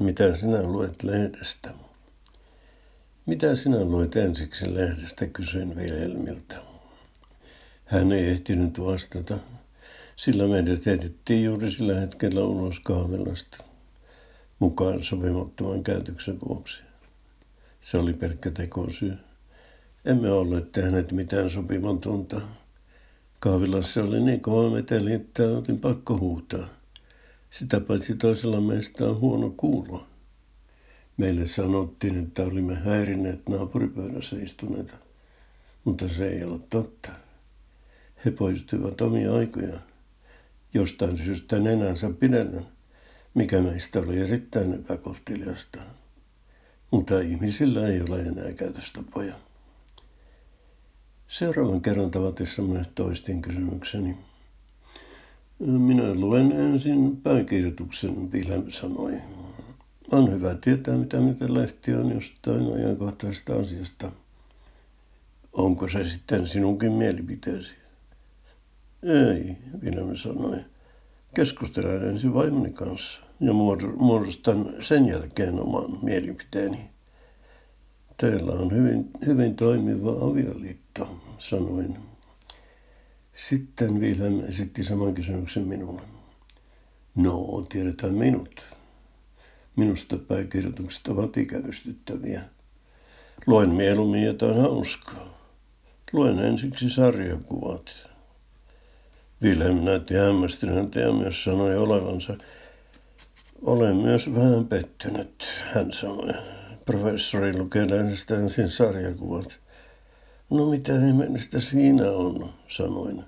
Mitä sinä luet lehdestä? Mitä sinä luet ensiksi lehdestä, kysyin Vilhelmiltä. Hän ei ehtinyt vastata, sillä meidät heitettiin juuri sillä hetkellä ulos kahvilasta, mukaan sopimattoman käytöksen vuoksi. Se oli pelkkä tekosyy. Emme olleet tehneet mitään sopimatonta. Kahvilassa oli niin kova meteli, että olin pakko huutaa. Sitä paitsi toisella meistä on huono kuulo. Meille sanottiin, että olimme häirinneet naapuripöydässä istuneita, mutta se ei ole totta. He poistuivat omia aikojaan, jostain syystä nenänsä pidennän, mikä meistä oli erittäin epäkohteliasta. Mutta ihmisillä ei ole enää käytöstapoja. Seuraavan kerran tavatessamme toistin kysymykseni. Minä luen ensin pääkirjoituksen, Vilhelm sanoi. On hyvä tietää, mitä mitä lehti on jostain ajankohtaisesta asiasta. Onko se sitten sinunkin mielipiteesi? Ei, Vilhelm sanoi. Keskustelen ensin vaimoni kanssa ja muodostan sen jälkeen oman mielipiteeni. Teillä on hyvin, hyvin toimiva avioliitto, sanoin. Sitten Wilhelm esitti saman kysymyksen minulle. No, tiedetään minut. Minusta pääkirjoitukset ovat ikävystyttäviä. Luen mieluummin jotain hauskaa. Luen ensiksi sarjakuvat. Wilhelm näytti hämmästyneentä ja myös sanoi olevansa. Olen myös vähän pettynyt, hän sanoi. Professori lukee ensin sarjakuvat. No mitä nimestä siinä on, sanoin.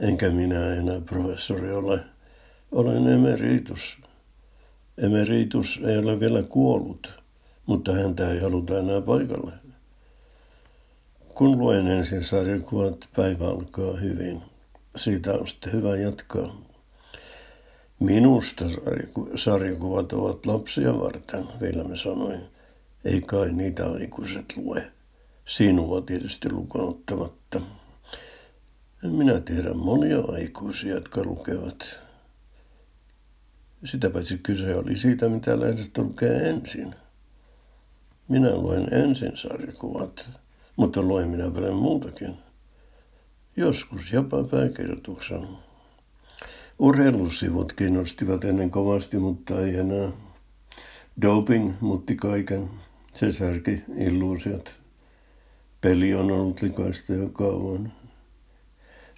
Enkä minä enää professori ole. Olen emeritus. Emeritus ei ole vielä kuollut, mutta häntä ei haluta enää paikalle. Kun luen ensin sarjakuvat, päivä alkaa hyvin. Siitä on sitten hyvä jatkaa. Minusta sarjakuvat ovat lapsia varten, Vilme sanoi. Ei kai niitä aikuiset lue. Sinua tietysti lukunottamatta. Minä tiedän monia aikuisia, jotka lukevat. Sitä paitsi kyse oli siitä, mitä lehdestä lukee ensin. Minä luen ensin sarjakuvat, mutta luen minä paljon muutakin. Joskus jopa pääkirjoituksen. Urheilusivut kiinnostivat ennen kovasti, mutta ei enää. Doping muutti kaiken. Se särki illuusiot. Peli on ollut likaista jo kauan.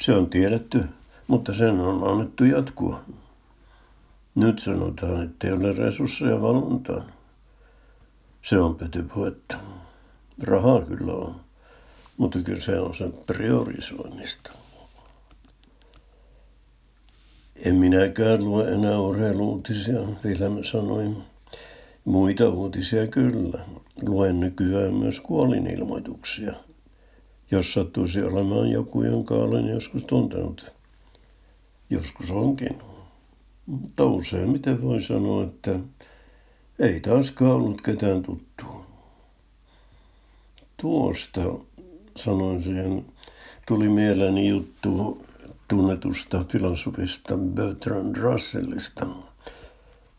Se on tiedetty, mutta sen on annettu jatkua. Nyt sanotaan, että ei ole resursseja valvontaan. Se on pötypuhetta. Rahaa kyllä on, mutta kyllä se on sen priorisoinnista. En minäkään lue enää urheiluutisia, Vilhelm sanoi. Muita uutisia kyllä. Luen nykyään myös kuolinilmoituksia, jos sattuisi olemaan joku, jonka olen joskus tuntenut. Joskus onkin. Mutta useimmiten voi sanoa, että ei taaskaan ollut ketään tuttua. Tuosta, sanoin siihen, tuli mieleeni juttu tunnetusta filosofista Bertrand Russellista –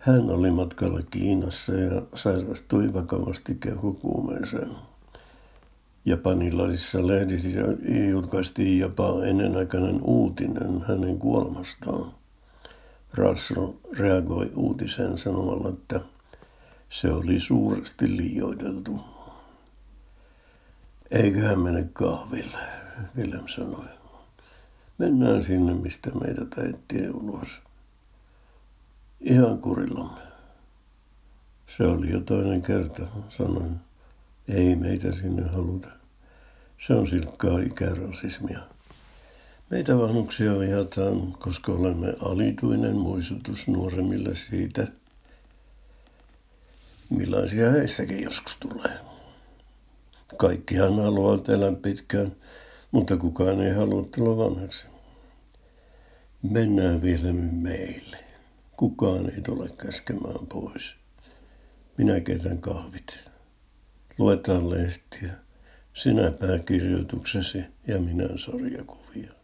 hän oli matkalla Kiinassa ja sairastui vakavasti kehokuumeeseen. Japanilaisissa lehdissä julkaistiin jopa ennenaikainen uutinen hänen kuolemastaan. Russell reagoi uutiseen sanomalla, että se oli suuresti liioiteltu. Eiköhän mene kahville, Willem sanoi. Mennään sinne, mistä meidät ajettiin ulos ihan kurillamme. Se oli jo toinen kerta, sanoin. Ei meitä sinne haluta. Se on silkkaa ikärasismia. Meitä vanhuksia vihataan, koska olemme alituinen muistutus nuoremmille siitä, millaisia heistäkin joskus tulee. Kaikkihan haluavat elää pitkään, mutta kukaan ei halua tulla vanhaksi. Mennään vielä meille. Kukaan ei tule käskemään pois. Minä ketän kahvit. Luetaan lehtiä. Sinä pääkirjoituksesi ja minä sarjakuvia.